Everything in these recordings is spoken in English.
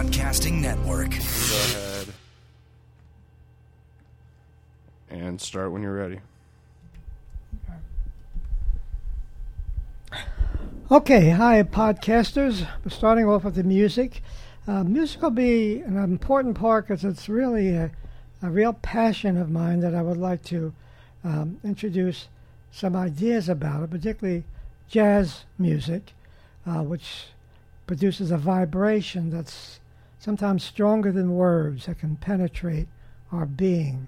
Broadcasting Network. Go ahead and start when you're ready. Okay, hi, podcasters. We're starting off with the music. Uh, music will be an important part because it's really a, a, real passion of mine that I would like to um, introduce some ideas about it, particularly jazz music, uh, which produces a vibration that's sometimes stronger than words that can penetrate our being.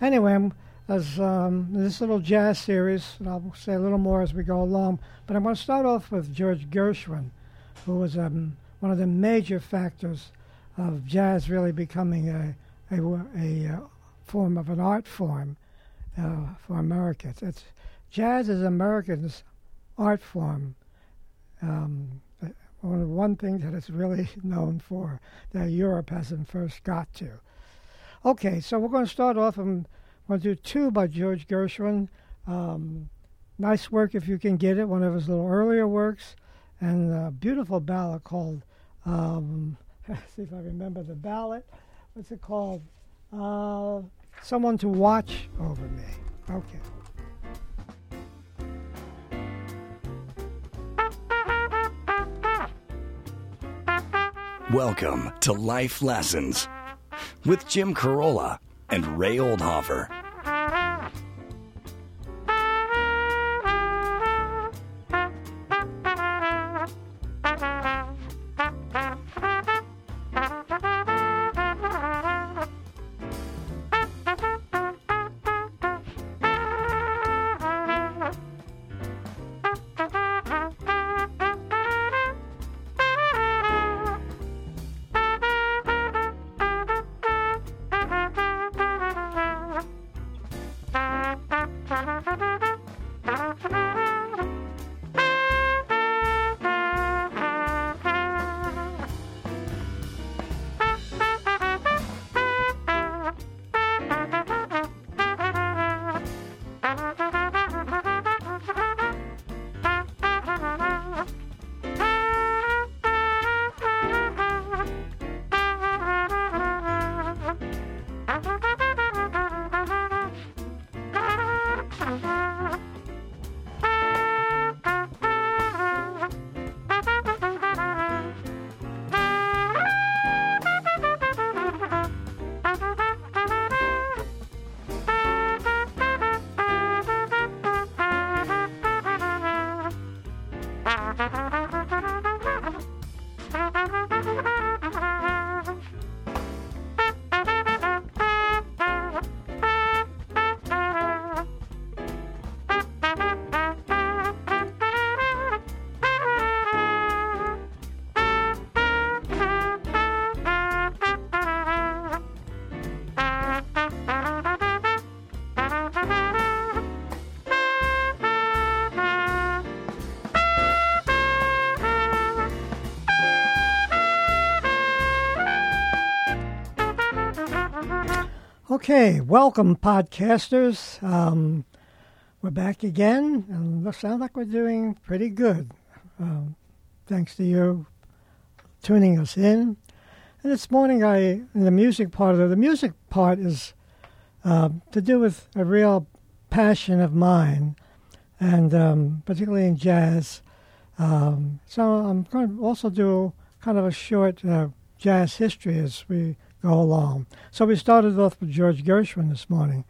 Anyway, as um, this little jazz series, and I'll say a little more as we go along, but I'm going to start off with George Gershwin, who was um, one of the major factors of jazz really becoming a, a, a, uh, form of an art form uh, for Americans. It's, jazz is Americans' art form. Um, one, one thing that it's really known for that Europe hasn't first got to. Okay, so we're going to start off we're going to do two by George Gershwin. Um, nice work if you can get it, one of his little earlier works, and a beautiful ballad called, um, see if I remember the ballad. What's it called? Uh, Someone to Watch Over Me. Okay. Welcome to Life Lessons with Jim Carolla and Ray Oldhofer. Okay, welcome, podcasters. Um, we're back again, and it sounds like we're doing pretty good. Um, thanks to you tuning us in. And this morning, I in the music part of the music part is uh, to do with a real passion of mine, and um, particularly in jazz. Um, so I'm going to also do kind of a short uh, jazz history as we go along. So we started off with George Gershwin this morning,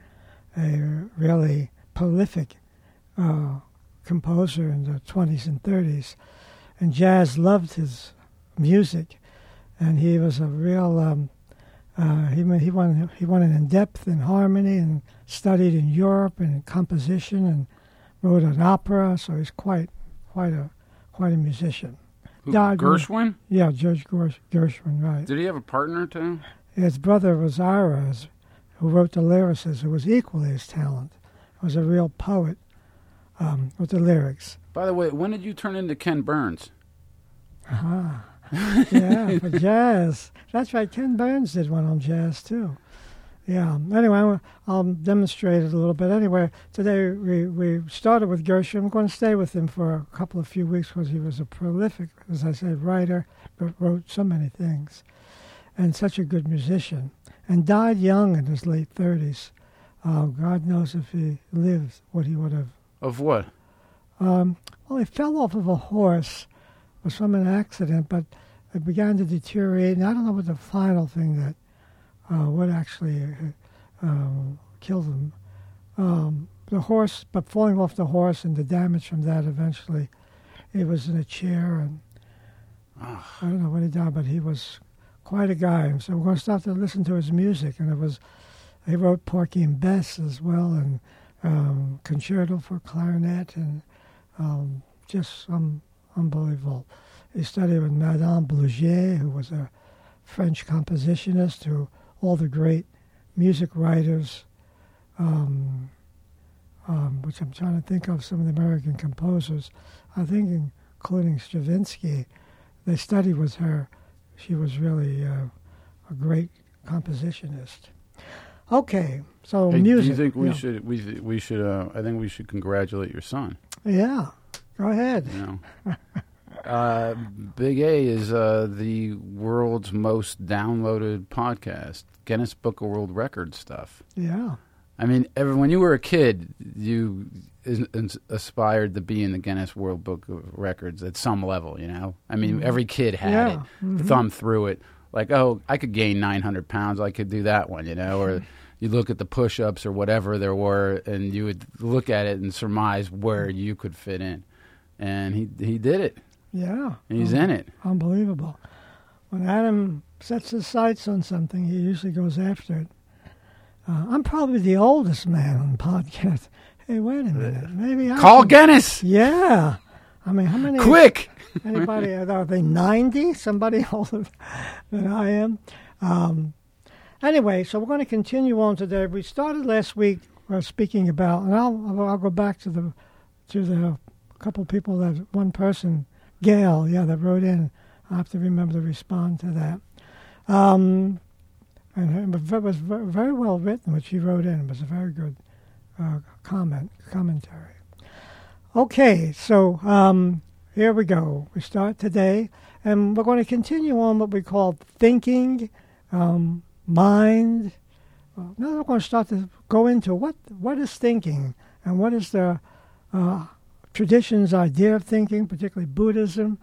a really prolific uh, composer in the 20s and 30s. And jazz loved his music, and he was a real. Um, uh, he he went he went in depth in harmony and studied in Europe and in composition and wrote an opera. So he's quite quite a quite a musician. Who, Gershwin? Yeah, George Gershwin, right. Did he have a partner too? His brother was Ira, who wrote the lyrics, who was equally as talented. Was a real poet um, with the lyrics. By the way, when did you turn into Ken Burns? Ah, yeah, for jazz. That's right. Ken Burns did one on jazz too. Yeah. Anyway, I'll demonstrate it a little bit. Anyway, today we, we started with Gershwin. I'm going to stay with him for a couple of few weeks because he was a prolific, as I said, writer, but wrote so many things. And such a good musician, and died young in his late 30s. Uh, God knows if he lived what he would have. Of what? Um, well, he fell off of a horse. It was from an accident, but it began to deteriorate. And I don't know what the final thing that uh, what actually uh, um, killed him. Um, the horse, but falling off the horse and the damage from that eventually, he was in a chair and I don't know what he died, but he was quite a guy. So we're going to stop to listen to his music, and it was he wrote Porgy and Bess as well, and um, concerto for clarinet, and um, just um, unbelievable. He studied with Madame Bluger, who was a French compositionist, who all the great music writers, um, um, which I'm trying to think of some of the American composers. I think including Stravinsky, they studied with her. She was really uh, a great compositionist. Okay, so Hey, music. do you think we yeah. should we we should uh, I think we should congratulate your son. Yeah, go ahead. You know, uh, Big A is uh, the world's most downloaded podcast, Guinness Book of World Records stuff. Yeah, I mean, every, when you were a kid, you is, is aspired to be in the Guinness World Book of Records at some level. You know, I mean, every kid had Yeah. it, Mhm. thumb through it. Like, oh, I could gain 900 pounds. I could do that one. You know, or you look at the push-ups or whatever there were, and you would look at it and surmise where you could fit in. And he he did it. yeah. And he's Oh, in it. Unbelievable. When Adam sets his sights on something, he usually goes after it. Uh, I'm probably the oldest man on the podcast. Hey, wait a minute. Maybe I Call should- Guinness Yeah. I mean, how many? quick. Anybody? Are they 90? Somebody older than I am? Um, anyway, so we're going to continue on today. We started last week uh, speaking about, and I'll, I'll go back to the to the couple people that one person, Gail, yeah, that wrote in. I have to remember to respond to that. Um, and it was very, well written, what she wrote in. It was a very good uh, comment commentary. Okay, so um, here we go. We start today, and we're going to continue on what we call thinking, um, mind. Uh, now we're going to start to go into what what is thinking and what is the uh, tradition's idea of thinking, particularly Buddhism,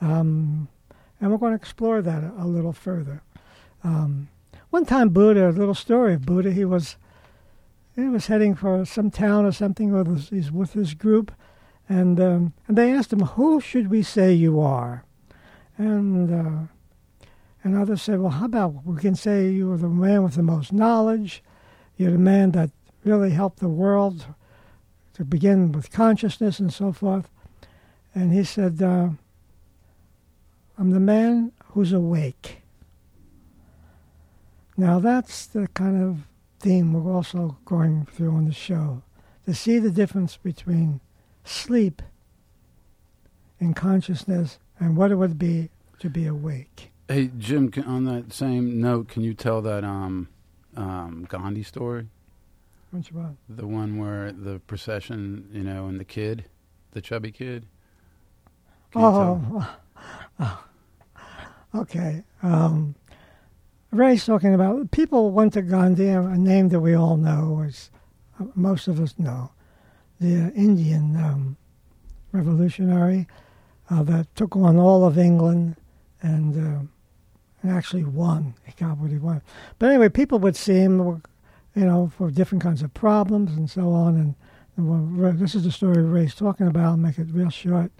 um, and we're going to explore that a, a little further. Um, one time, Buddha, a little story of Buddha, he was he was heading for some town or something, or he's with his group, and um, and they asked him, "Who should we say you are?" And uh, and others said, "Well, how about we can say you are the man with the most knowledge. You're the man that really helped the world to begin with consciousness and so forth." And he said, uh, "I'm the man who's awake." Now that's the kind of theme we're also going through on the show to see the difference between sleep and consciousness and what it would be to be awake. Hey Jim, can, on that same note, can you tell that um, um, Gandhi story? Which one? The one where the procession, you know, and the kid, the chubby kid. Can? Oh, okay. Um, Ray's talking about people went to Gandhi, a name that we all know, as uh, most of us know, the uh, Indian um, revolutionary uh, that took on all of England and, uh, and actually won. He got what he wanted. But anyway, people would see him, you know, for different kinds of problems and so on. And, and this is the story Ray's talking about. I'll make it real short.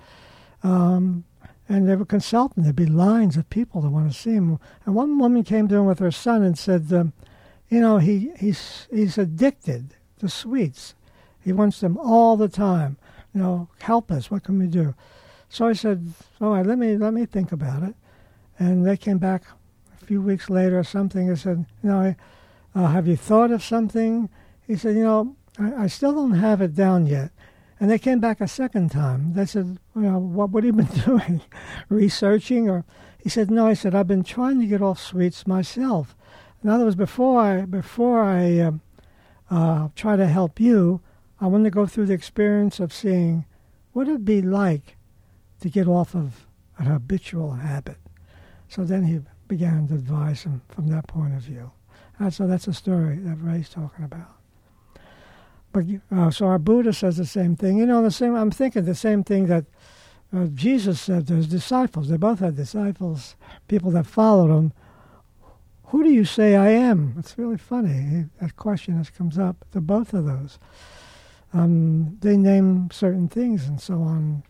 Um, and they were consulting. There'd be lines of people that want to see him. And one woman came to him with her son and said, um, "You know, he he's he's addicted to sweets. He wants them all the time. You know, help us. What can we do?" So I said, "All right, let me let me think about it." And they came back a few weeks later or something and said, "You know, uh, have you thought of something?" He said, "You know, I, I still don't have it down yet." And they came back a second time. They said, know, what, what have you been doing? Researching? Or he said, no. I said, I've been trying to get off sweets myself. In other words, before I before I um, uh, try to help you, I want to go through the experience of seeing what it'd be like to get off of an habitual habit. So then he began to advise him from that point of view. And so that's a story that Ray's talking about. But uh, so our Buddha says the same thing. You know, the same. I'm thinking the same thing that uh, Jesus said to his disciples. They both had disciples, people that followed him. Who do you say I am? It's really funny. That question that comes up to both of those. Um, they name certain things and so on.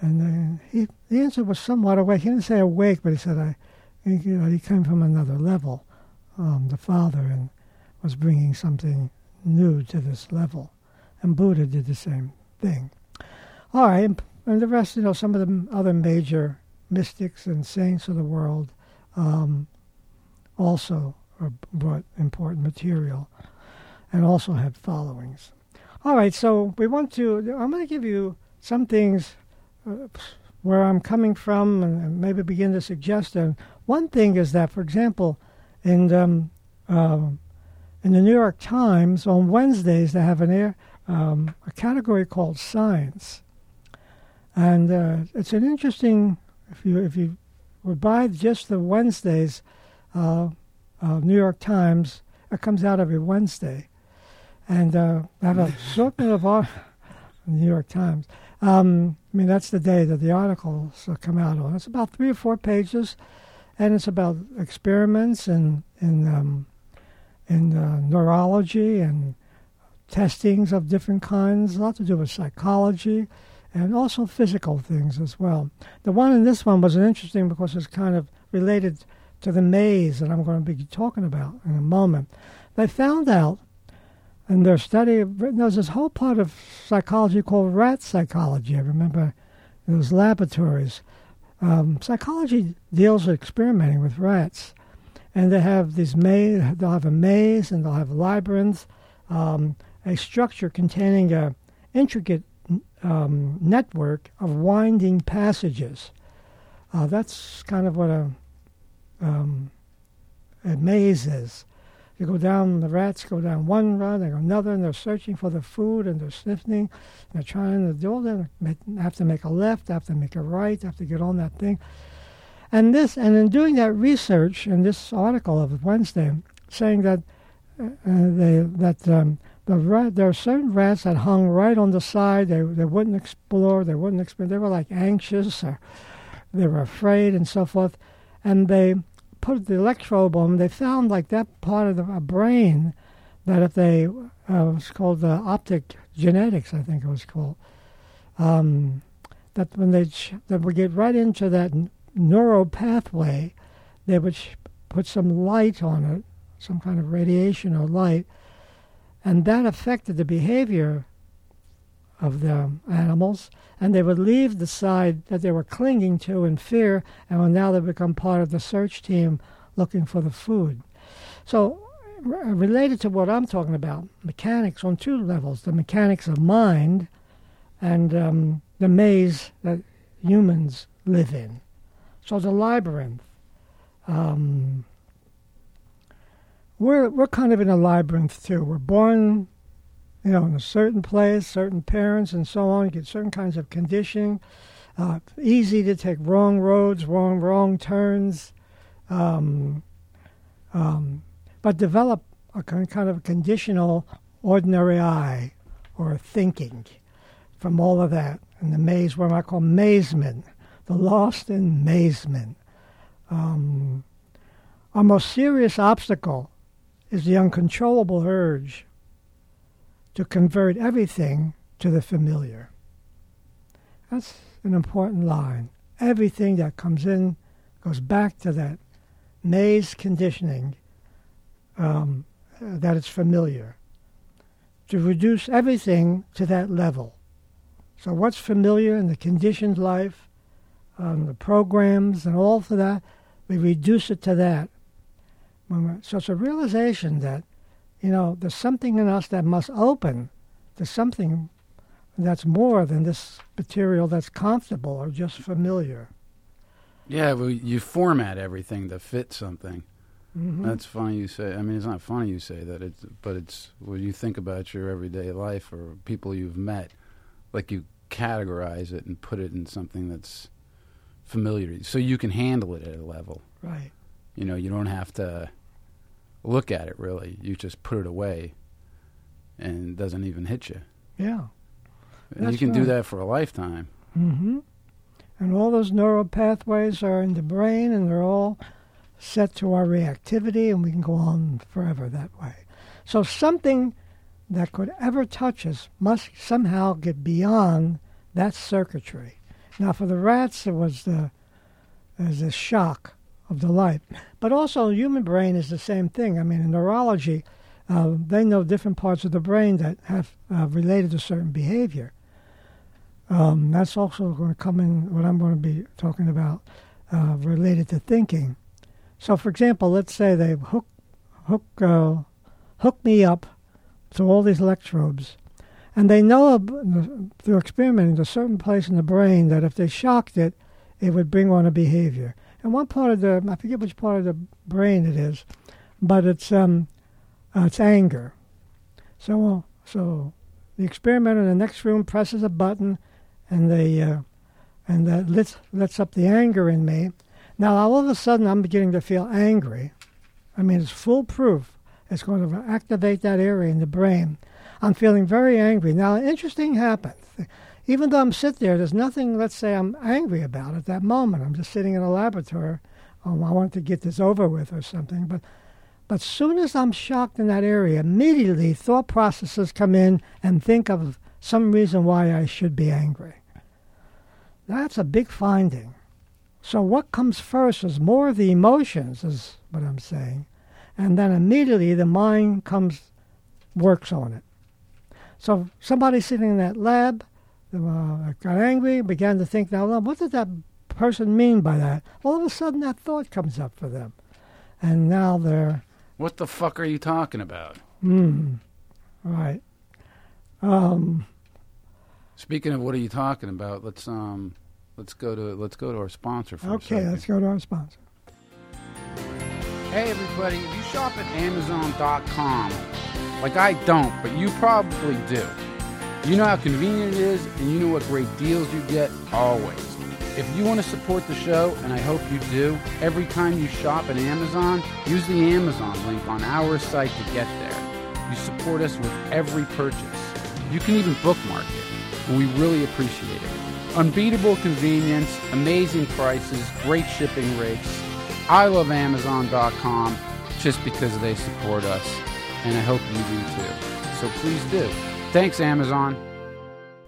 And uh, he, the answer was somewhat awake. He didn't say awake, but he said I, you know, he came from another level, um, the Father, and was bringing something new to this level. And Buddha did the same thing. All right, and the rest, you know, some of the other major mystics and saints of the world um, also brought important material and also had followings. All right, so we want to, I'm going to give you some things uh, where I'm coming from and maybe begin to suggest. And one thing is that, for example, in um, uh, in the New York Times on Wednesdays they have an air, um, a category called science, and uh, it's an interesting. If you if you would buy just the Wednesdays, uh, uh, New York Times, it comes out every Wednesday, and uh, I have a assortment of art. New York Times. Um, I mean, that's the day that the articles come out on. It's about three or four pages, and it's about experiments and in um, in uh, neurology and testings of different kinds, a lot to do with psychology, and also physical things as well. The one in this one was interesting because it's kind of related to the maze that I'm going to be talking about in a moment. They found out in their study, there's this whole part of psychology called rat psychology. I remember those laboratories. Um, psychology deals with experimenting with rats and they have these maze. They'll have a maze, and they'll have labyrinths, um, a structure containing a intricate um, network of winding passages. Uh, that's kind of what a, um, a maze is. You go down, the rats go down one run, they go another, and they're searching for the food, and they're sniffing, and they're trying to do that. They have to make a left, they have to make a right, they have to get on that thing. And this, and in doing that research in this article of Wednesday, saying that uh, they, that um, the rat, there are certain rats that hung right on the side. They they wouldn't explore. They wouldn't explore. They were like anxious or they were afraid and so forth. And they put the electrode on. They found like that part of the brain that if they uh, was called the optic genetics, I think it was called. Um, that when they ch- that would get right into that neural pathway, they would put some light on it, some kind of radiation or light, and that affected the behavior of the animals, and they would leave the side that they were clinging to in fear, and will now they become part of the search team looking for the food. So, r- related to what I'm talking about, mechanics on two levels: the mechanics of mind, and um, the maze that humans live in. So the labyrinth. Um, we're we're kind of in a labyrinth too. We're born, you know, in a certain place, certain parents, and so on. You get certain kinds of conditioning. Uh, easy to take wrong roads, wrong wrong turns, um, um, but develop a kind of conditional ordinary eye or thinking from all of that. And the maze, what I call mazement the lost amazement. Um, our most serious obstacle is the uncontrollable urge to convert everything to the familiar. That's an important line. Everything that comes in goes back to that maze conditioning um, that it's familiar. To reduce everything to that level. So, what's familiar in the conditioned life um, the programs and all for that, we reduce it to that. So it's a realization that, you know, there's something in us that must open to something that's more than this material that's comfortable or just familiar. Yeah, well, you format everything to fit something. Mm-hmm. That's funny you say. I mean, it's not funny you say that. It's but it's when you think about your everyday life or people you've met, like you categorize it and put it in something that's familiar, so you can handle it at a level. Right. You know, you don't have to look at it really. You just put it away, and it doesn't even hit you. Yeah. And you can do that for a lifetime. Mm-hmm. And all those neural pathways are in the brain, and they're all set to our reactivity, and we can go on forever that way. So something that could ever touch us must somehow get beyond that circuitry. Now, for the rats, it was the as a shock of the light, but also the human brain is the same thing. I mean, in neurology, uh, they know different parts of the brain that have uh, related to certain behavior. Um, that's also going to come in what I'm going to be talking about uh, related to thinking. So, for example, let's say they hook hook uh, hook me up to all these electrodes, and they know through experimenting a certain place in the brain that if they shocked it, it would bring on a behavior. And one part of the I forget which part of the brain it is, but it's um, uh, it's anger. So so the experimenter in the next room presses a button, and they uh, and that lets lets up the anger in me. Now all of a sudden I'm beginning to feel angry. I mean it's foolproof. It's going to activate that area in the brain. I'm feeling very angry. Now interesting happens. Even though I'm sitting there, there's nothing. Let's say I'm angry about at that moment. I'm just sitting in a laboratory. Um, I want to get this over with or something. But but soon as I'm shocked in that area, immediately thought processes come in and think of some reason why I should be angry. That's a big finding. So what comes first is more the emotions, is what I'm saying, and then immediately the mind comes, works on it. So somebody sitting in that lab uh, got angry, and began to think, now what did that person mean by that? All of a sudden that thought comes up for them, and now they're What the fuck are you talking about? Hmm. Right. Um, Speaking of what are you talking about? Let's um, let's go to let's go to our sponsor for a okay, let's go to our sponsor. Hey everybody, if you shop at Amazon.com, like I don't, but you probably do, you know how convenient it is and you know what great deals you get always. If you want to support the show, and I hope you do, every time you shop at Amazon, use the Amazon link on our site to get there. You support us with every purchase. You can even bookmark it, and we really appreciate it. Unbeatable convenience, amazing prices, great shipping rates. I love Amazon.com just because they support us, and I hope you do too. So please do. Thanks, Amazon.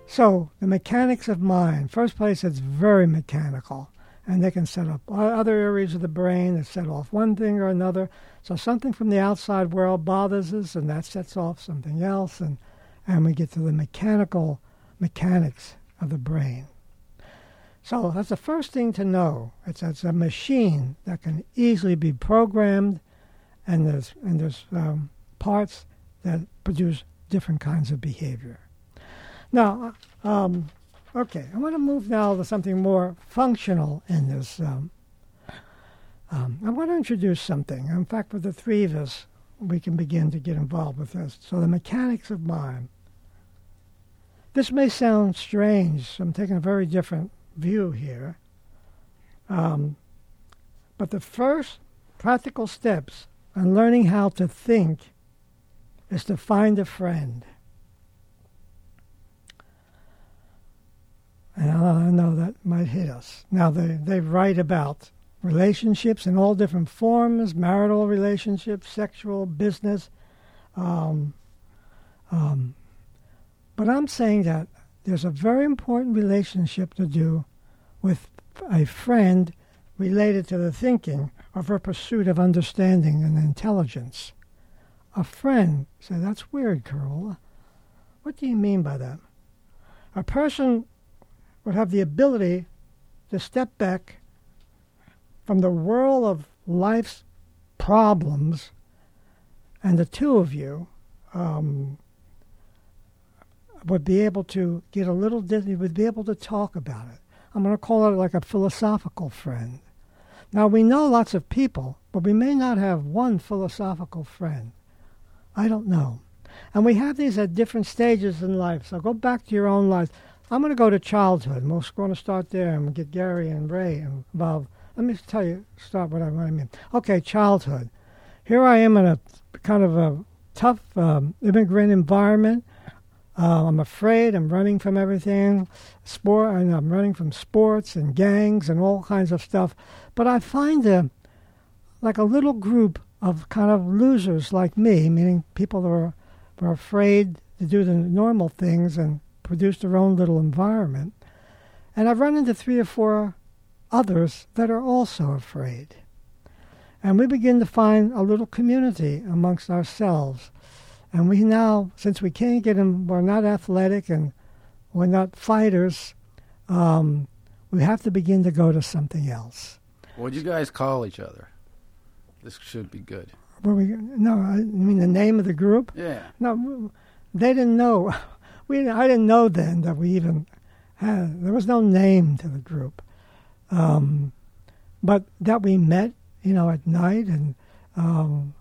So the mechanics of mind. First place, it's very mechanical, and they can set up other areas of the brain that set off one thing or another. So something from the outside world bothers us, and that sets off something else, and and we get to the mechanical mechanics of the brain. So that's the first thing to know. It's, it's a machine that can easily be programmed, and there's and there's um, parts that produce different kinds of behavior. Now, um, okay, I want to move now to something more functional in this. Um, um, I want to introduce something. In fact, with the three of us, we can begin to get involved with this. So, the mechanics of mind. This may sound strange. I'm taking a very different view here. Um, but the first practical steps in learning how to think is to find a friend. And I know that might hit us. Now, they, they write about relationships in all different forms marital relationships, sexual, business. Um, um, but I'm saying that there's a very important relationship to do with a friend related to the thinking of her pursuit of understanding and intelligence. A friend. Say, that's weird, Carolla. What do you mean by that? A person would have the ability to step back from the whirl of life's problems, and the two of you um, would be able to get a little, you would be able to talk about it. I'm going to call it like a philosophical friend. Now, we know lots of people, but we may not have one philosophical friend. I don't know. And we have these at different stages in life. So go back to your own life. I'm going to go to childhood. and We're going to start there and get Gary and Ray involved let me tell you, start what I, what I mean. Okay, childhood. Here I am in a kind of a tough um, immigrant environment. Uh, I'm afraid. I'm running from everything. Sport. And I'm running from sports and gangs and all kinds of stuff. But I find a like a little group of kind of losers like me, meaning people that are, are afraid to do the normal things and produce their own little environment. And I've run into three or four others that are also afraid. And we begin to find a little community amongst ourselves. And we now, since we can't get them, we're not athletic and we're not fighters, um, we have to begin to go to something else. What do you guys call each other? This should be good. Where we no, I mean the name of the group. Yeah. No, they didn't know. We I didn't know then that we even had. There was no name to the group, um, but that we met, you know, at night, and um,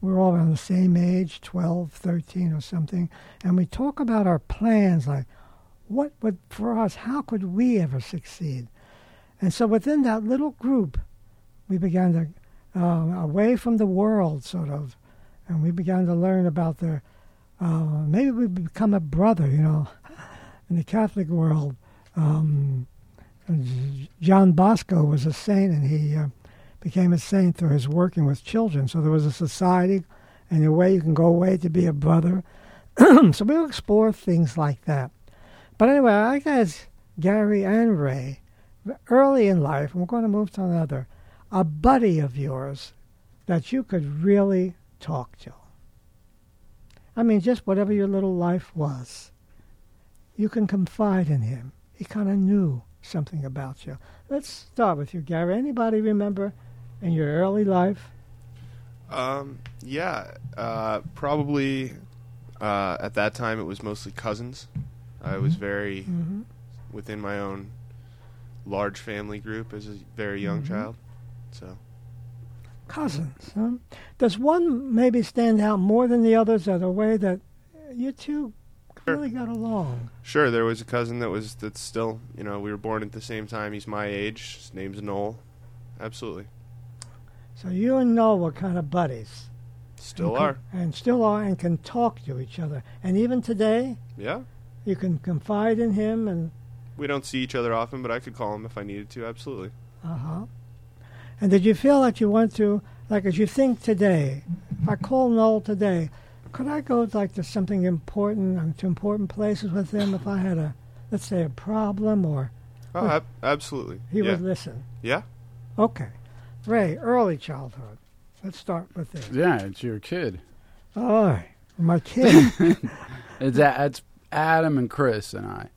we're all around the same age, 12, 13 or something, and we talk about our plans, like what would for us, how could we ever succeed? And so within that little group, we began to uh, away from the world, sort of, and we began to learn about the uh, maybe we become a brother, you know, in the Catholic world. Um, John Bosco was a saint, and he uh, became a saint through his working with children. So there was a society, and a way you can go away to be a brother. so we'll explore things like that. But anyway, I guess Gary and Ray, early in life, and we're going to move to another, a buddy of yours that you could really talk to. I mean, just whatever your little life was, you can confide in him. He kind of knew something about you. Let's start with you, Gary. Anybody remember in your early life? Um, yeah, uh, probably uh, at that time it was mostly cousins. I was very Mm-hmm. within my own large family group as a very young Mhm. child. So Cousins. Huh? Does one maybe stand out more than the others in a way that you two Sure. really got along? sure, there was a cousin that was that's still you know we were born at the same time. He's my age. His name's Noel. Absolutely, So you and Noel were kind of buddies. still And can- are. And still are and can talk to each other. And even today, Yeah, you can confide in him and we don't see each other often, but I could call him if I needed to. Absolutely. Uh huh. And did you feel that you went to, like, as you think today, if I call Noel today, could I go, like, to something important, um, to important places with him if I had a, let's say, a problem or Oh, ab- absolutely. he yeah. would listen? Yeah. Okay. Ray, early childhood. Let's start with this. Yeah, it's your kid. Oh, my kid. It's a- it's Adam and Chris and I.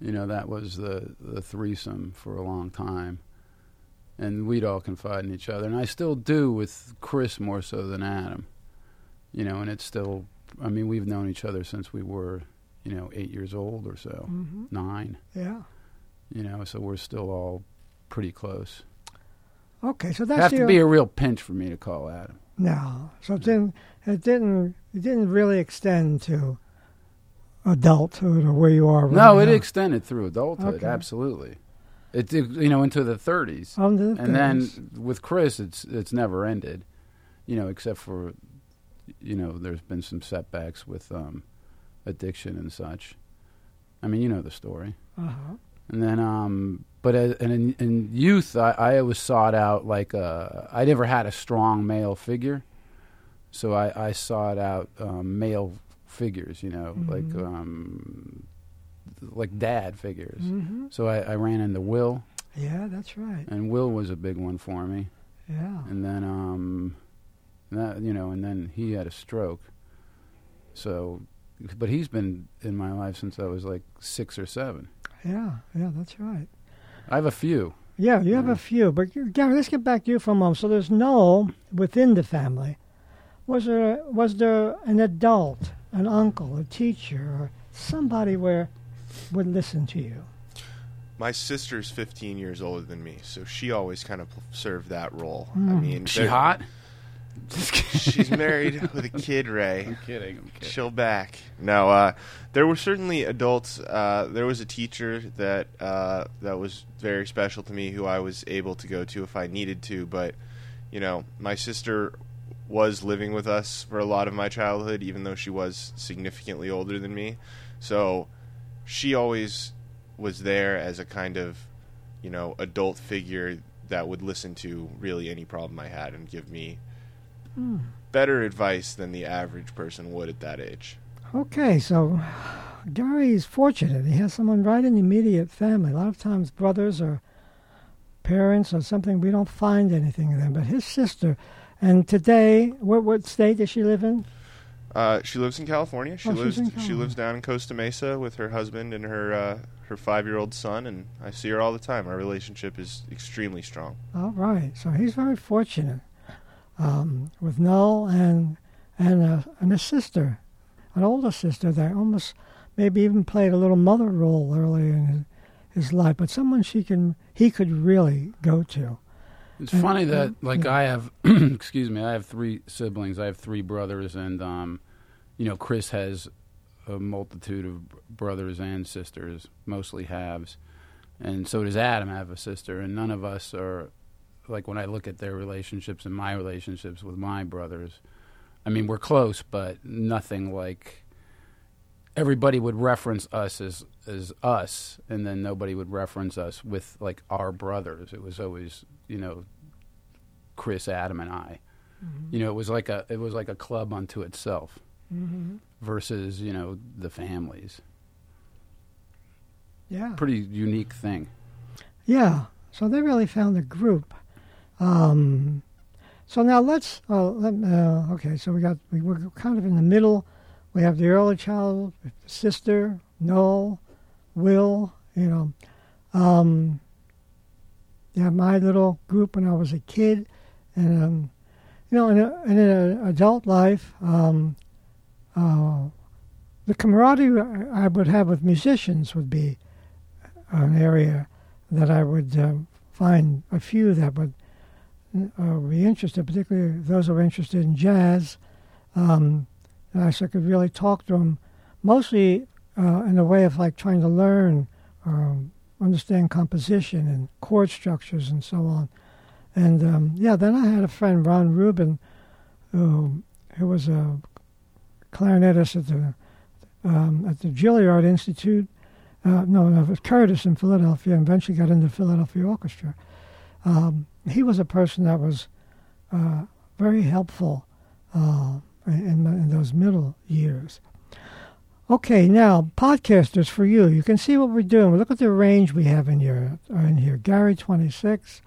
You know that was the the threesome for a long time, and we'd all confide in each other, and I still do with Chris more so than Adam. You know, and it's still. I mean, we've known each other since we were, you know, eight years old or so, hmm nine. Yeah. You know, so we're still all pretty close. Okay, so that's have your, to be a real pinch for me to call Adam. No, so it didn't. It didn't. It didn't really extend to adulthood or where you are. Right No, it extended through adulthood, Okay. absolutely. It you know into the 30s. On the and then with Chris, it's it's never ended, you know, except for, you know, there's been some setbacks with um, addiction and such. I mean, you know the story. Uh-huh. And then, um, but as, and in, in youth, I, I always sought out like a, I never had a strong male figure, so I, I sought out um, male figures, you know, like Mhm. um, like dad figures. hmm So I, I ran into Will, Yeah, that's right. and Will was a big one for me. Yeah. and then um that you know and then he had a stroke so but he's been in my life since i was like six or seven Yeah, yeah, that's right. i have a few Yeah, you have a few, but Gary, let's get back to you for a moment. So there's Noel within the family. Was there was there an adult, an uncle, a teacher, or somebody where would listen to you? My sister's 15 years older than me, so she always kind of served that role. I Hmm. mean, she hot She's married with a kid, Ray. I'm kidding. I'm kidding. Chill back. No, uh, there were certainly adults. Uh, there was a teacher that uh, that was very special to me, who I was able to go to if I needed to. But you know, my sister was living with us for a lot of my childhood, even though she was significantly older than me. So she always was there as a kind of you know adult figure that would listen to really any problem I had and give me hmm. better advice than the average person would at that age. Okay, so Gary is fortunate. He has someone right in the immediate family. A lot of times, brothers or parents or something, we don't find anything in them. But his sister, and today, what, what state does she live in? Uh, she lives in California. She Oh, she's lives in she California. lives down in Costa Mesa with her husband and her uh, her five year old son, and I see her all the time. Our relationship is extremely strong. All right, so he's very fortunate um, with Noel and and a, and a sister, an older sister that almost maybe even played a little mother role early in his, his life, but someone she can he could really go to. It's funny that, like. I have, excuse me, I have three siblings. I have three brothers, and um, you know, Chris has a multitude of brothers and sisters, mostly halves, and so does Adam have a sister. And none of us are like when I look at their relationships and my relationships with my brothers. I mean, we're close, but nothing like. Everybody would reference us as as us, and then nobody would reference us with like our brothers. It was always, you know, Chris, Adam, and I. You know, it was like a it was like a club unto itself Mm-hmm. versus you know the families. Yeah. Pretty unique thing. Yeah, so they really found a group. Um, so now let's. Uh, let, uh, okay, so we got we were kind of in the middle. We have the early child, sister, Noel, Will. You know, um, yeah, my little group when I was a kid, and um, you know, in, an adult life, um, uh, the camaraderie I would have with musicians would be an area that I would uh, find a few that would uh, be interested, particularly those who are interested in jazz. Um, and I so could really talk to them, mostly uh, in a way of like trying to learn, um, understand composition and chord structures and so on. And um, yeah, then I had a friend, Ron Rubin, who, who was a clarinetist at the um, at the Juilliard Institute uh, no, no, it was Curtis in Philadelphia, and eventually got into the Philadelphia Orchestra. Um, he was a person that was uh, very helpful uh, in, in those middle years. Okay, now podcasters for you. You can see what we're doing. Look at the range we have in here. Uh, in here, Gary twenty six,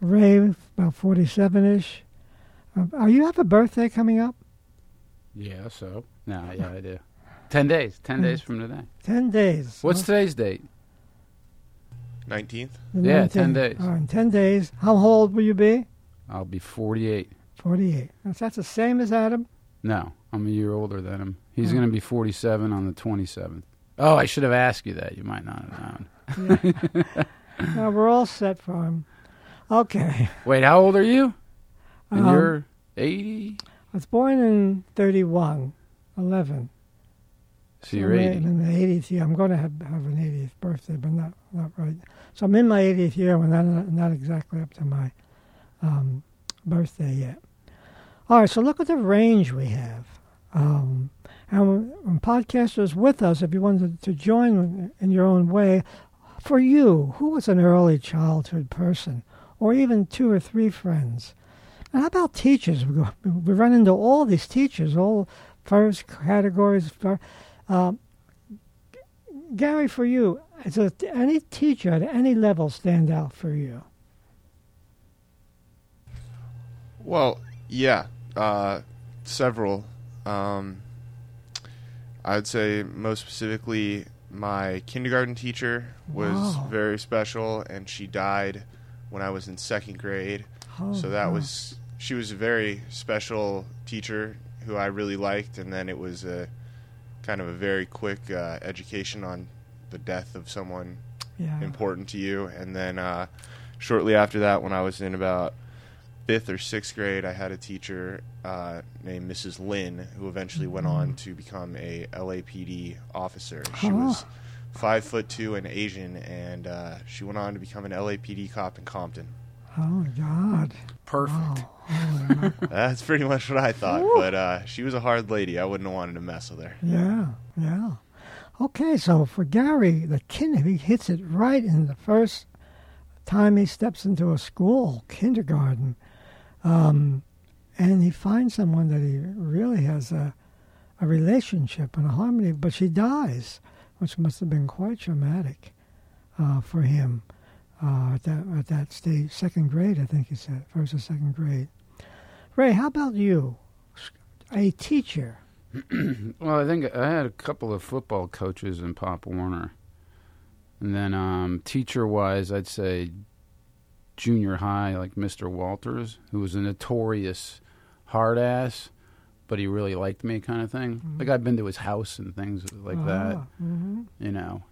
Ray about forty seven ish. Uh, are you have a birthday coming up? Yeah. So no, yeah, I do. Ten days. Ten days from today. Ten days. What's today's date? Nineteenth. Yeah, 19th. 10 days. All right, in ten days. How old will you be? I'll be forty-eight. 48. That's the same as Adam? No, I'm a year older than him. He's going to be forty-seven on the twenty-seventh. Oh, I should have asked you that. You might not have known. no, we're all set for him. Okay. Wait, how old are you? And Um, you're eighty. I was born in 31, 11. So you're I'm eighty. In the 80th year. I'm going to have, have an 80th birthday, but not, not right. So I'm in my 80th year, and not, not exactly up to my um, birthday yet. All right, so look at the range we have. Um, and podcasters with us, if you wanted to join in your own way, for you, who was an early childhood person, or even two or three friends? And how about teachers? We, go, we run into all these teachers, all first categories. Uh, Gary, for you, does any teacher at any level stand out for you? Well, yeah, uh, several. Um, I'd say most specifically, my kindergarten teacher was Wow. very special, and she died when I was in second grade. Oh, so that wow. was she was a very special teacher who I really liked, and then it was a kind of a very quick uh, education on the death of someone yeah. important to you. And then uh, shortly after that, when I was in about fifth or sixth grade, I had a teacher uh, named Mrs. Lynn who eventually went on to become a LAPD officer. She was Oh. five foot two and Asian, and uh, she went on to become an LAPD cop in Compton. Oh my God! Perfect. Oh, That's pretty much what I thought. But uh, she was a hard lady. I wouldn't have wanted to mess with her. yeah, yeah. Okay, so for Gary, the kid he hits it right in the first time he steps into a school, kindergarten, um, and he finds someone that he really has a a relationship and a harmony. But she dies, which must have been quite traumatic uh, for him uh, at that at that stage, second grade, I think he said, first or second grade. Ray, how about you? A teacher. Well, I think I had a couple of football coaches in Pop Warner, and then um, teacher-wise, I'd say junior high, like Mr. Walters, who was a notorious hard ass, but he really liked me, kind of thing. Like I've been to his house and things like that, hmm you know.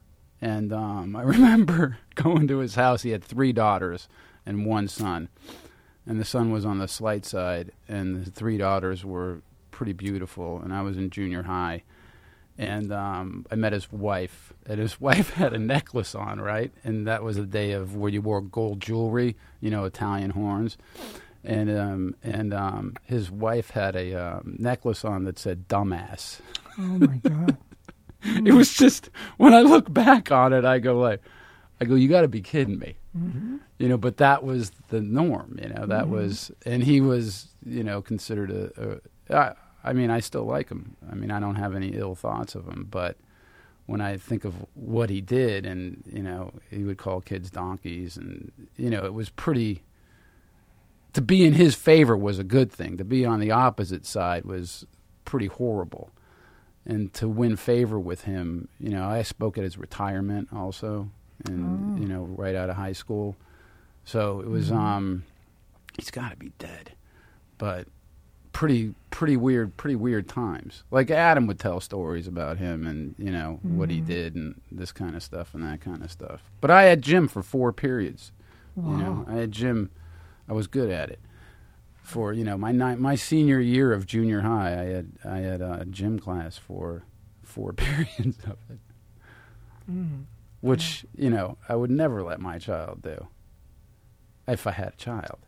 And um, I remember going to his house. He had three daughters and one son, and the son was on the slight side, and the three daughters were pretty beautiful. And I was in junior high, and um, I met his wife, and his wife had a necklace on, right? And that was a day of where you wore gold jewelry, you know, Italian horns. And um, and um, his wife had a um, necklace on that said "dumbass." Oh my God. It was just when I look back on it, I go like, I go, you got to be kidding me, Mm-hmm. you know. But that was the norm, you know. That was, and he was, you know, considered a. a I, I mean, I still like him. I mean, I don't have any ill thoughts of him, but when I think of what he did, and you know, he would call kids donkeys, and you know, it was pretty. To be in his favor was a good thing. To be on the opposite side was pretty horrible and to win favor with him, you know, I spoke at his retirement also, and Oh. you know, right out of high school. So it was, um, he's got to be dead, but pretty, pretty weird, pretty weird times. Like Adam would tell stories about him and you know what he did and this kind of stuff and that kind of stuff. But I had gym for four periods. You know, I had gym. I was good at it for you know my ni- my senior year of junior high, I had I had a gym class for four periods of it, Mm. which you know I would never let my child do. If I had a child,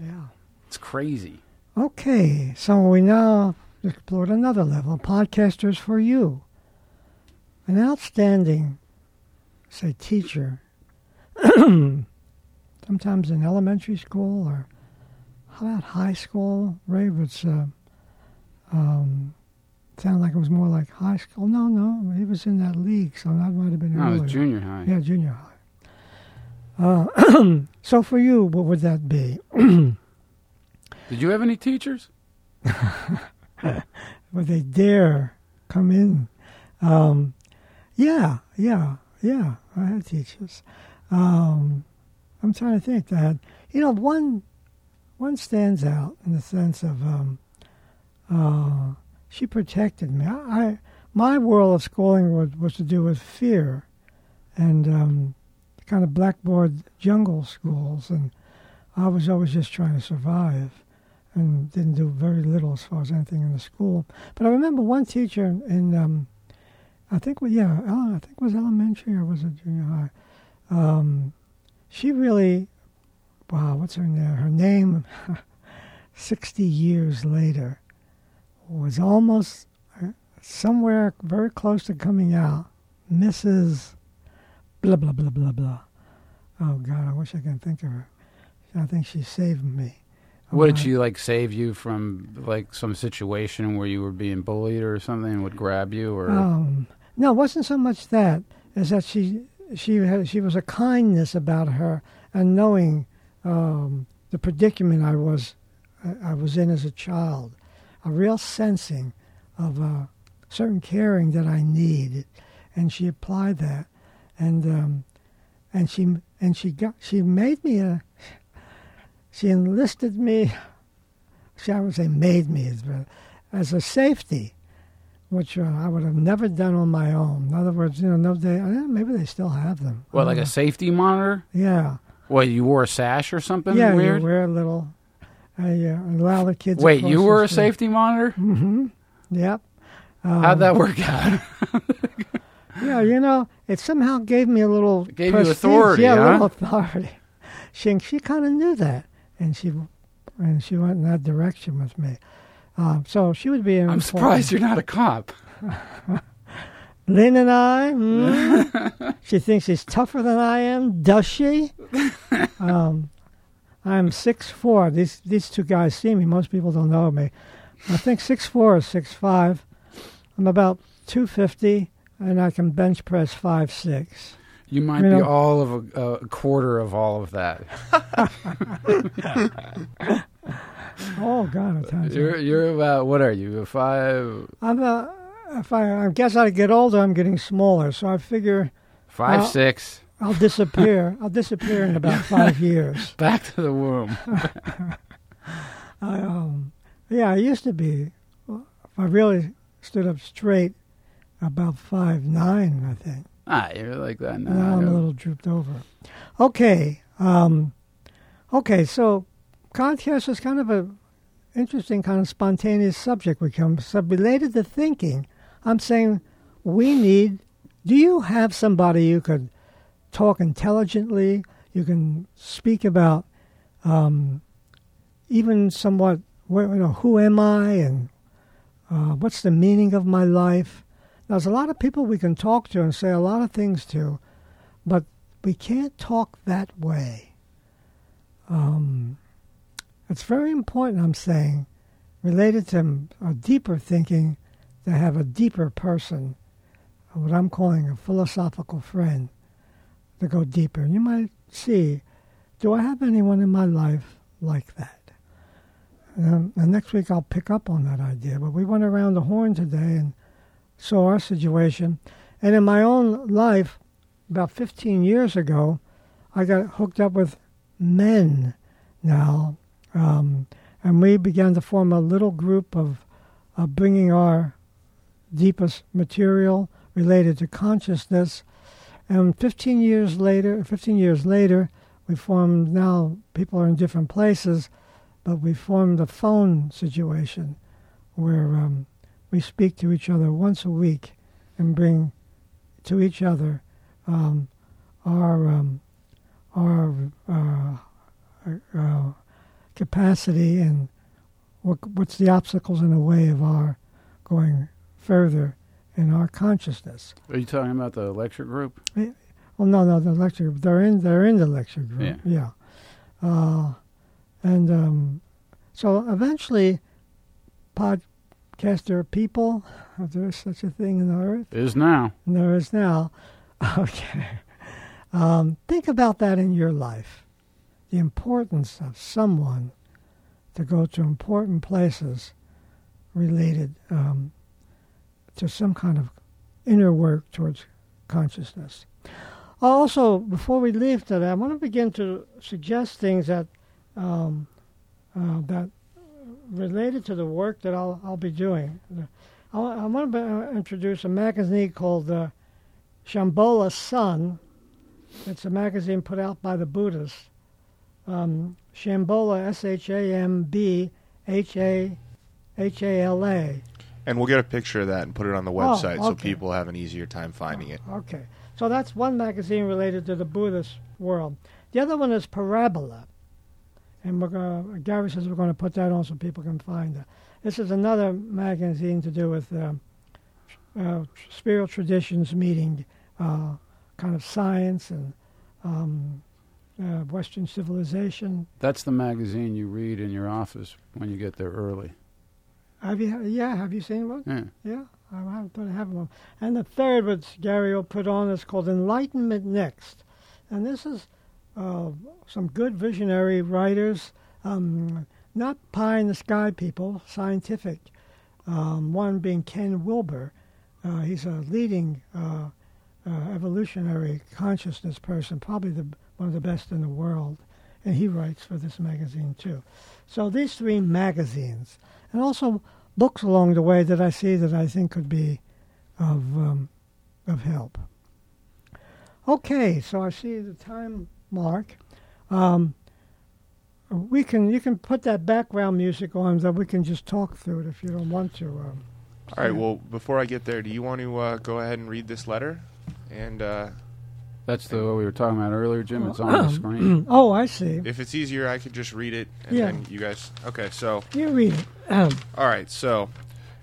Yeah. it's crazy. Okay, so we now explored another level. Podcasters for you. An outstanding, say, teacher. Sometimes in elementary school or how about high school? Ray was, uh, um, sounded like it was more like high school. No, no, he was in that league, so that might have been No, it was junior high. Yeah, junior high. Uh, so for you, what would that be? Did you have any teachers? would they dare come in? Um, yeah, yeah, yeah. I had teachers. Um, I'm trying to think that you know one one stands out in the sense of um, uh, she protected me. I, I my world of schooling was, was to do with fear and um, kind of blackboard jungle schools, and I was always just trying to survive and didn't do very little as far as anything in the school. But I remember one teacher in, um, I think, yeah, I think it was elementary or was it junior high. Um, she really, wow, what's her name? Her name, sixty years later, was almost uh, somewhere very close to coming out. Mrs. Blah blah blah blah blah. Oh God, I wish I could think of her. I think she saved me. What did Uh, she like save you from like some situation where you were being bullied or something and would grab you or? Um, no, it wasn't so much that as that she she had she was a kindness about her and knowing um, the predicament I was I I was in as a child, a real sensing of a certain caring that I needed, and she applied that, and um, and she and she got she made me a she enlisted me. She I would say made me as a, as a safety which uh, I would have never done on my own. In other words, you know, no, uh, maybe they still have them. what I like don't a safety monitor? yeah, What you wore a sash or something yeah, weird? you wear a little. Uh, allow the kids. Wait, you were a street. safety monitor? Mm-hmm. Yep. Um, How'd that work out? Yeah, you know, it somehow gave me a little. It gave you authority, Yeah, a little authority. She she kind of knew that, and she and she went in that direction with me. Um, so she would be. I'm important- surprised you're not a cop. Lynn and I. mm, she thinks she's tougher than I am. Does she? um, I'm six four. These these two guys see me. Most people don't know me. I think six four or six five. I'm about two fifty, and I can bench press five six. You might You be all of a, a quarter of all of that. Oh God. You're you're about what are you? A five I'm uh, if I, I guess I get older, I'm getting smaller. So I figure five Well- six. I'll disappear. I'll disappear in about five years. Back to the womb. I, um, yeah, I used to be. If I really stood up straight, about five nine, I think. Ah, you're like that now. now I'm a little drooped over. Okay, um, okay. So, podcast is kind of a interesting, kind of spontaneous subject. We come so related to thinking. I'm saying we need. Do you have somebody you could talk intelligently? You can speak about um, even somewhat. You know, who am I and uh, what's the meaning of my life? There's a lot of people we can talk to and say a lot of things to, but we can't talk that way. Um, it's very important, I'm saying, related to a deeper thinking, to have a deeper person, what I'm calling a philosophical friend, to go deeper. And you might see, do I have anyone in my life like that? Um, and next week I'll pick up on that idea. But we went around the horn today and saw our situation. And in my own life, about 15 years ago, I got hooked up with men now. Um, and we began to form a little group of, of bringing our deepest material related to consciousness. And 15 years later, 15 years later, we formed now, people are in different places, but we formed a phone situation where um, we speak to each other once a week and bring to each other um, our um, our uh, uh, capacity and what, what's the obstacles in the way of our going further in our consciousness. Are you talking about the lecture group? Well, no, no, the lecture group. They're in. They're in the lecture group. Yeah. Uh, and um, so eventually, podcaster people, if there is such a thing in the earth, Is now. and there is now. Okay. Um, think about that in your life. The importance of someone to go to important places related um, to some kind of inner work towards consciousness. Also, before we leave today, I want to begin to suggest things that um, uh, that related to the work that I'll I'll be doing. I, I want to uh, introduce a magazine called uh, Shambhala Sun. It's a magazine put out by the Buddhists. Um, Shambhala, S H A M B H A H A L A. And we'll get a picture of that and put it on the Oh, website so people have an easier time finding it. Okay. So that's one magazine related to the Buddhist world. The other one is Parabola. And we're going Gary says we're going to put that on so people can find it. This is another magazine to do with uh, spiritual traditions meeting uh, kind of science and um, uh, Western civilization. That's the magazine you read in your office when you get there early. Have you? Yeah. Have you seen one? Yeah. Yeah, I haven't thought I have one. And the third, which Gary will put on, is called Enlightenment Next. And this is uh, some good visionary writers, um, not pie in the sky people, scientific. Um, one being Ken Wilber. Uh, he's a leading uh, uh, evolutionary consciousness person, probably the, one of the best in the world. And he writes for this magazine too. So these three magazines, and also books along the way that I see that I think could be of um, of help. Okay, so I see the time mark. Um, we can you can put that background music on that we can just talk through it if you don't want to. Um, All right. Well, before I get there, do you want to uh, go ahead and read this letter? And uh, That's the what we were talking about earlier, Jim. It's on the screen. oh, I see. if it's easier, I could just read it, and Yeah. then you guys. Okay. So, You read it. Um, all right. So,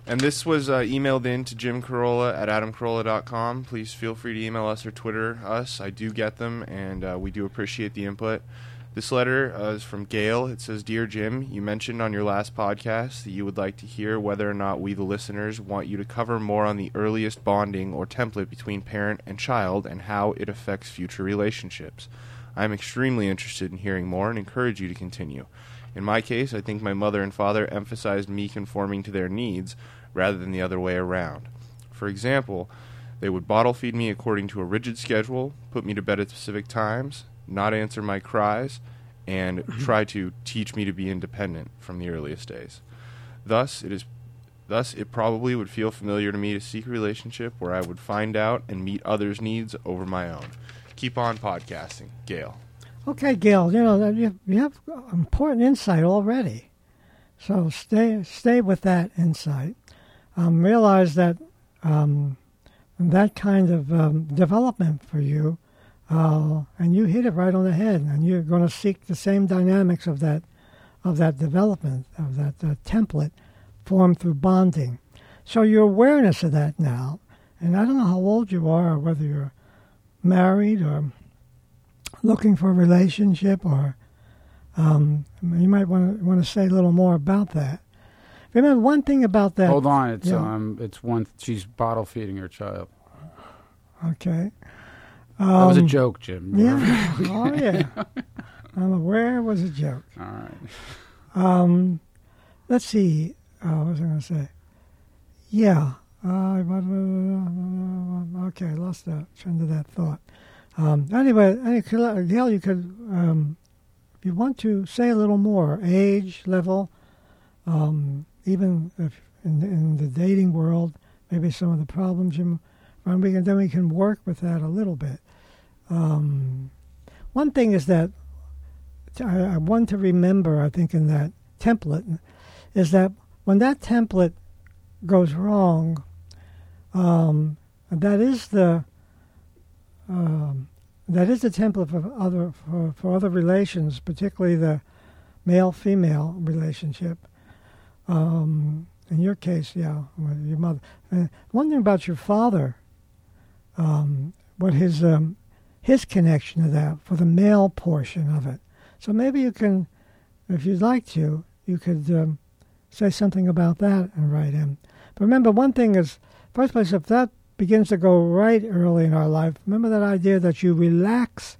and this was uh, emailed in to Jim Carolla at adamcarolla.com. Please feel free to email us or Twitter us. I do get them, and uh, we do appreciate the input. This letter uh, is from Gail. It says, Dear Jim, you mentioned on your last podcast that you would like to hear whether or not we, the listeners, want you to cover more on the earliest bonding or template between parent and child and how it affects future relationships. I am extremely interested in hearing more and encourage you to continue. In my case, I think my mother and father emphasized me conforming to their needs rather than the other way around. For example, they would bottle feed me according to a rigid schedule, put me to bed at specific times, not answer my cries, and mm-hmm. try to teach me to be independent from the earliest days. Thus, it is thus it probably would feel familiar to me to seek a relationship where I would find out and meet others' needs over my own. Keep on podcasting, Gail. okay, Gail. You know you you have important insight already. So stay stay with that insight. Um, realize that um, that kind of um, development for you, uh, and you hit it right on the head. And you're going to seek the same dynamics of that of that development of that uh, template formed through bonding. So your awareness of that now, and I don't know how old you are, or whether you're married or looking for a relationship, or um, you might want to want to say a little more about that. Remember one thing about that. Hold on, it's Yeah. um, it's one. She's bottle feeding her child. Okay. That was a Um, joke, Jim. Yeah. oh yeah. I'm aware it was a joke. All right. Um, let's see. Uh, what was I going to say? Yeah. Uh, okay, I lost the trend of that thought. Um, anyway, any- Gail, you could, um, if you want to say a little more, age level, um, even if in, in the dating world, maybe some of the problems you, and we can, then we can work with that a little bit. Um, one thing is that I, I want to remember, I think, in that template, is that when that template goes wrong, um, that is the um, that is the template for other for, for other relations, particularly the male-female relationship. Um, in your case, yeah, your mother. One thing about your father, um, what his um, his connection to that for the male portion of it. So maybe you can, if you'd like to, you could um, say something about that and write in. But remember, one thing is, first place, if that begins to go right early in our life, remember that idea that you relax.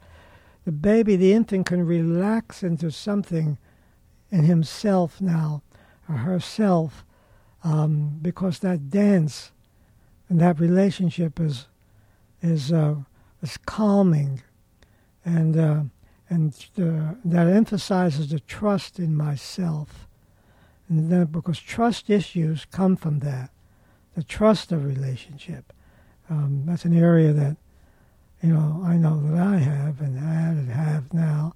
The baby, the infant, can relax into something in himself now, herself, um, because that dance and that relationship is is uh, is calming, and uh, and uh, that emphasizes the trust in myself, and then because trust issues come from that, the trust of relationship. Um, that's an area that you know I know that I have and and have now,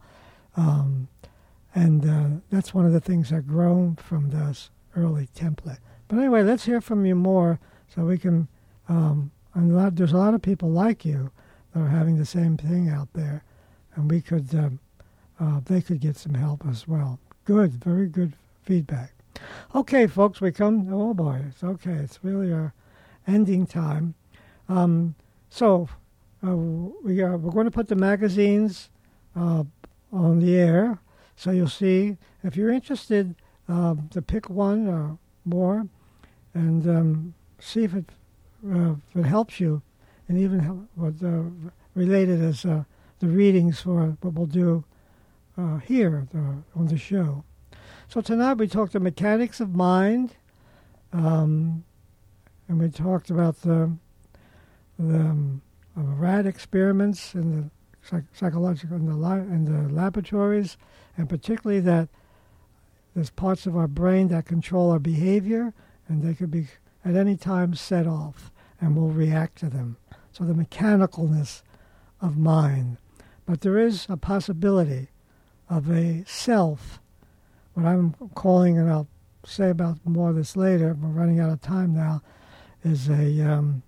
um, and uh, that's one of the things that grown from this early template. But anyway, let's hear from you more so we can. Um, and a lot, there's a lot of people like you that are having the same thing out there, and we could, um, uh, they could get some help as well. Good, very good feedback. Okay, folks, we come. Oh boy, it's okay. It's really our ending time. Um, so uh, we are we're going to put the magazines uh, on the air, so you'll see if you're interested uh, to pick one or more, and um, see if it uh, if it helps you, and even help, what uh, related as uh, the readings for what we'll do uh, here the, on the show. So tonight we talked the mechanics of mind, um, and we talked about the the um, uh, rat experiments in the psych- psychological in the li- in the laboratories, and particularly that there's parts of our brain that control our behavior, and they could be at any time set off, and we'll react to them. So the mechanicalness of mind, but there is a possibility of a self, what I'm calling, and I'll say about more of this later, we're running out of time now, is a um,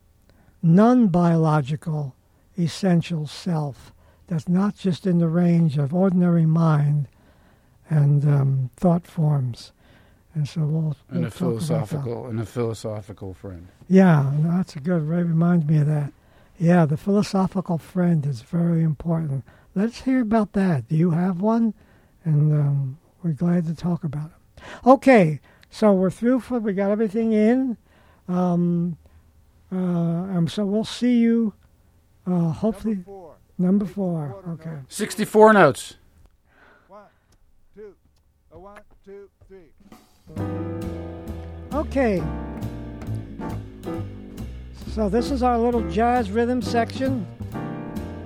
non biological essential self that's not just in the range of ordinary mind and um, thought forms. And so we'll, and we'll a talk about that. philosophical and a philosophical friend. Yeah, no, that's a good. Ray reminds me of that. Yeah, the philosophical friend is very important. Let's hear about that. Do you have one? And um, we're glad to talk about it. Okay, so we're through for. We got everything in. Um, uh, um, so we'll see you. Uh, hopefully, Number four. number four. Quarter Okay. Sixty-four notes. One, two, a one, two, three. Okay. So this is our little jazz rhythm section,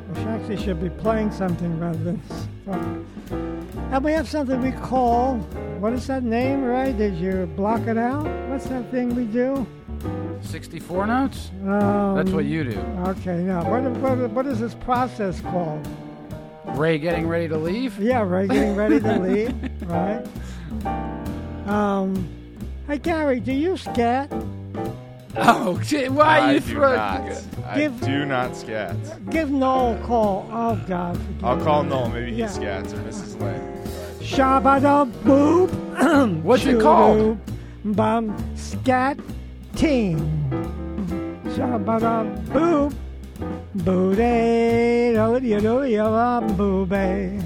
which actually should be playing something rather than. And we have something we call. What is that name, right? Did you block it out? What's that thing we do? Sixty-four notes. Um, That's what you do. Okay, now what, what, what is this process called? Ray getting ready to leave. Yeah, Ray getting ready to leave, right? Um, hey Gary, do you scat? Oh, shit, why I you do throw? not. I Give- do not scat. Give Noel a call. Oh God. I'll me. call Noel. Maybe he Yeah. scats or Mrs. Lane. Shabba boop. What's it called? Bum scat team. Shabba boop. Booty do do do do booby.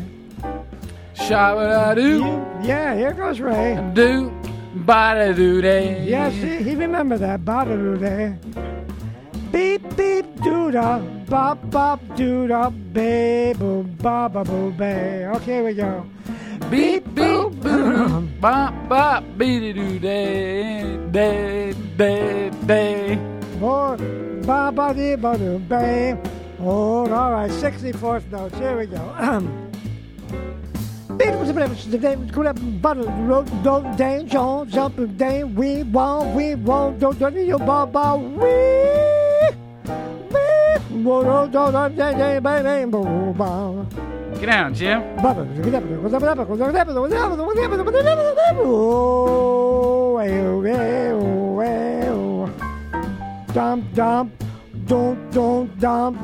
Shabba-da-doo, Yeah, here goes Ray. do, ba-da-doo-day. Yeah, see, he remember that. Bada doo day. Beep beep doo da, bop bop doo da, bay boo ba ba boo bay. Okay, we go. Beep, beep, boo, bop, bop, beady-doo-day, day, day, day. More ba ba dee ba doo bay. Oh, all right, 64th notes. Here we go. Don't dance John jump dance we want we want don't don't you ba ba we we don't don't don't dance dance baby boo ba Get down, Jim. dump dump don't don't dump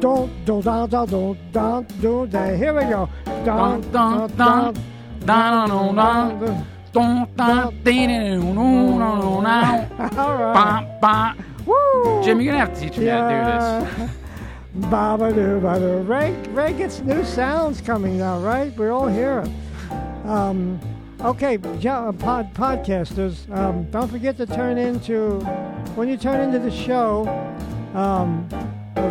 don't don't don't don't don't don't do that here we go ding, ding, dun, dun, dun, dun. all right Bop, bop. Woo! Jim, you're gonna have to teach me how to Yeah. Baba doo bada. Ray, Ray gets new sounds coming now, right? We all hear it. Um, okay, uh, pod, podcasters, um, don't forget to turn into, when you turn into the show, um,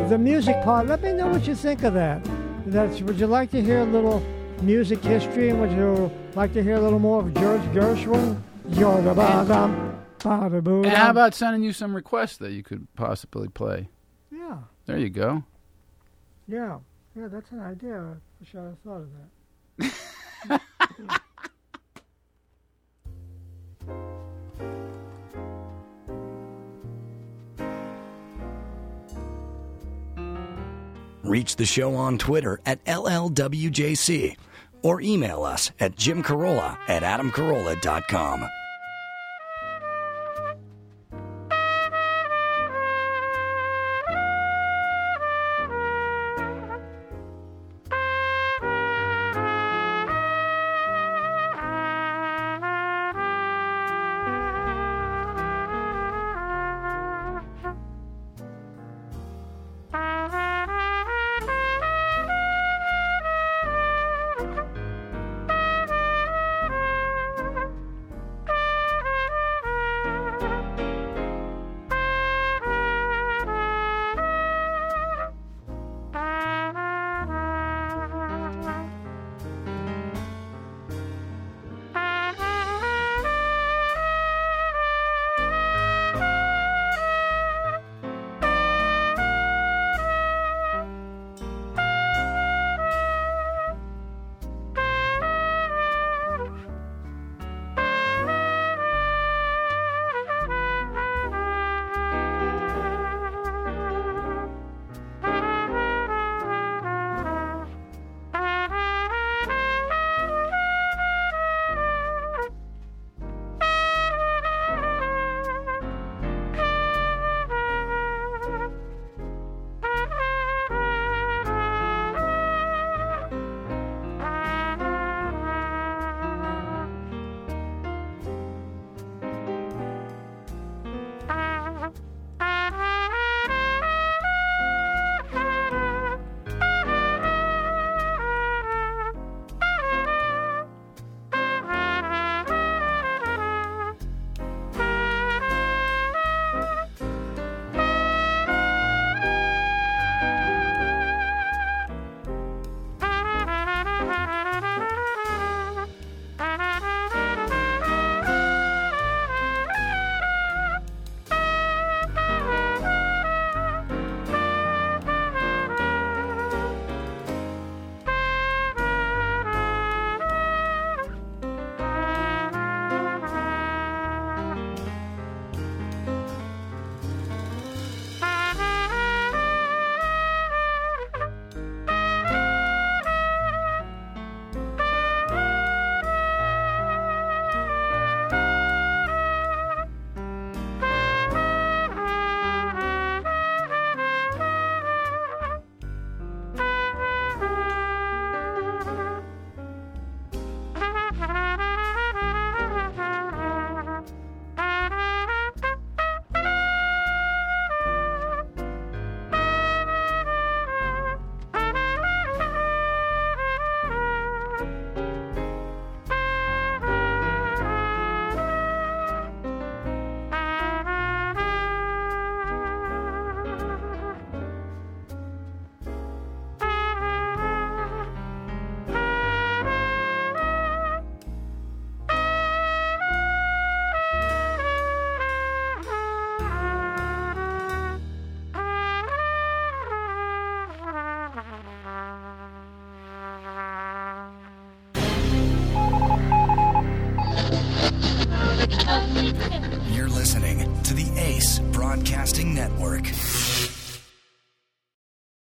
the music part, let me know what you think of that. That's, would you like to hear a little music history? And would you like to hear a little more of George Gershwin? Yoda ba dum, bada. And how about sending you some requests that you could possibly play? Yeah. There you go. Yeah, yeah, that's an idea. I wish I thought of that. Reach the show on Twitter at LLWJC or email us at jimcarolla at adamcarolla.com.